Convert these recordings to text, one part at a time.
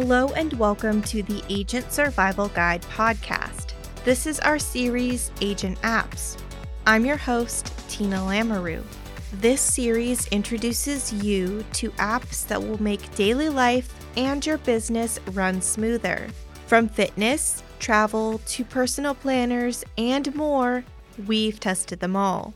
Hello and welcome to the Agent Survival Guide podcast. This is our series, Agent Apps. I'm your host, Tina Lamoreux. This series introduces you to apps that will make daily life and your business run smoother. From fitness, travel, to personal planners, and more, we've tested them all.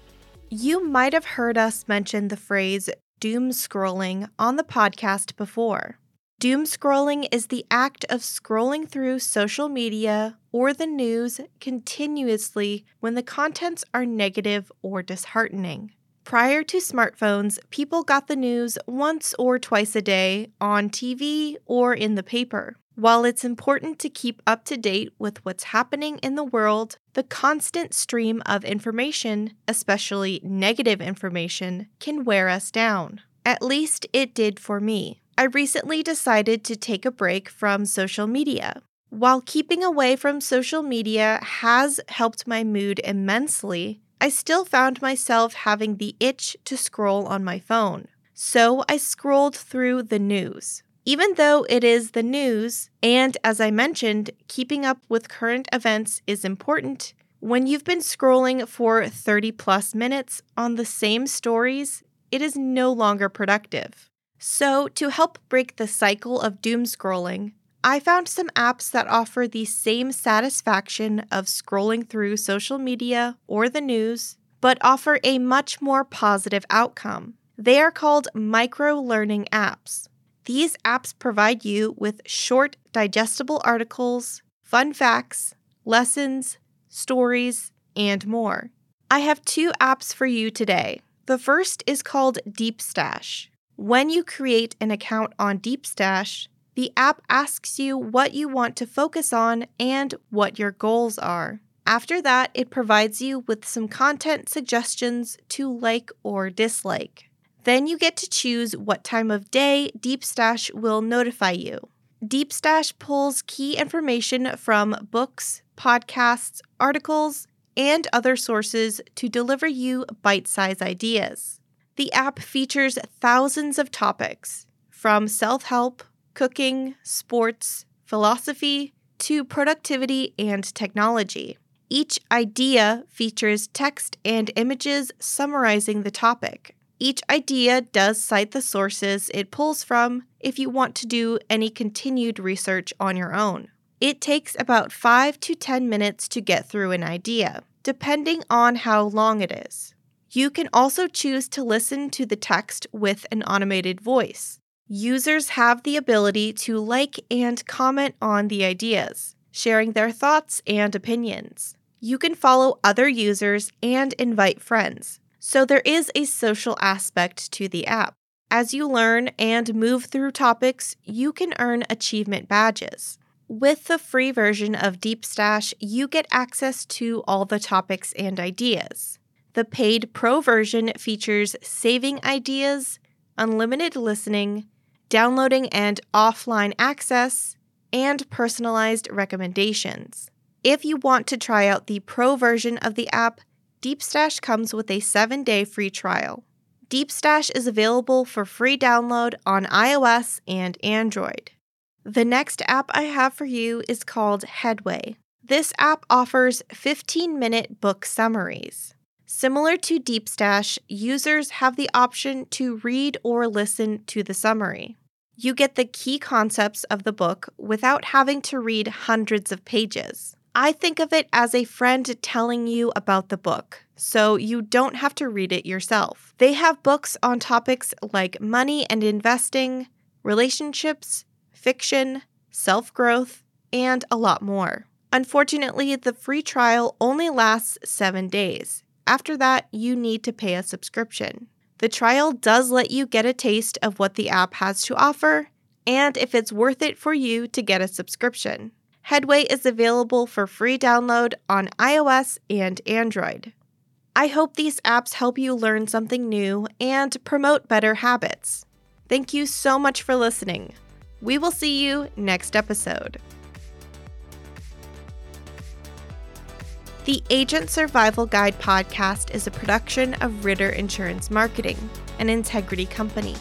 You might have heard us mention the phrase doom scrolling on the podcast before. Doom scrolling is the act of scrolling through social media or the news continuously when the contents are negative or disheartening. Prior to smartphones, people got the news once or twice a day on TV or in the paper. While it's important to keep up to date with what's happening in the world, the constant stream of information, especially negative information, can wear us down. At least it did for me. I recently decided to take a break from social media. While keeping away from social media has helped my mood immensely, I still found myself having the itch to scroll on my phone. So I scrolled through the news. Even though it is the news, and as I mentioned, keeping up with current events is important, when you've been scrolling for 30 plus minutes on the same stories, it is no longer productive. So, to help break the cycle of doom scrolling, I found some apps that offer the same satisfaction of scrolling through social media or the news, but offer a much more positive outcome. They are called micro learning apps. These apps provide you with short, digestible articles, fun facts, lessons, stories, and more. I have two apps for you today. The first is called DeepStash. When you create an account on DeepStash, the app asks you what you want to focus on and what your goals are. After that, it provides you with some content suggestions to like or dislike. Then you get to choose what time of day DeepStash will notify you. DeepStash pulls key information from books, podcasts, articles, and other sources to deliver you bite sized ideas. The app features thousands of topics, from self help, cooking, sports, philosophy, to productivity and technology. Each idea features text and images summarizing the topic. Each idea does cite the sources it pulls from if you want to do any continued research on your own. It takes about 5 to 10 minutes to get through an idea, depending on how long it is. You can also choose to listen to the text with an automated voice. Users have the ability to like and comment on the ideas, sharing their thoughts and opinions. You can follow other users and invite friends, so there is a social aspect to the app. As you learn and move through topics, you can earn achievement badges. With the free version of DeepStash, you get access to all the topics and ideas. The paid pro version features saving ideas, unlimited listening, downloading and offline access, and personalized recommendations. If you want to try out the pro version of the app, DeepStash comes with a 7 day free trial. DeepStash is available for free download on iOS and Android. The next app I have for you is called Headway. This app offers 15 minute book summaries. Similar to DeepStash, users have the option to read or listen to the summary. You get the key concepts of the book without having to read hundreds of pages. I think of it as a friend telling you about the book, so you don't have to read it yourself. They have books on topics like money and investing, relationships, fiction, self growth, and a lot more. Unfortunately, the free trial only lasts seven days, after that, you need to pay a subscription. The trial does let you get a taste of what the app has to offer and if it's worth it for you to get a subscription. Headway is available for free download on iOS and Android. I hope these apps help you learn something new and promote better habits. Thank you so much for listening. We will see you next episode. The Agent Survival Guide podcast is a production of Ritter Insurance Marketing, an integrity company.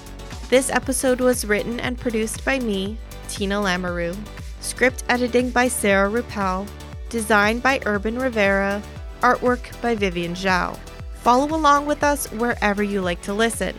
This episode was written and produced by me, Tina Lamoreux. Script editing by Sarah Rueppel. Designed by Urban Rivera. Artwork by Vivian Zhao. Follow along with us wherever you like to listen.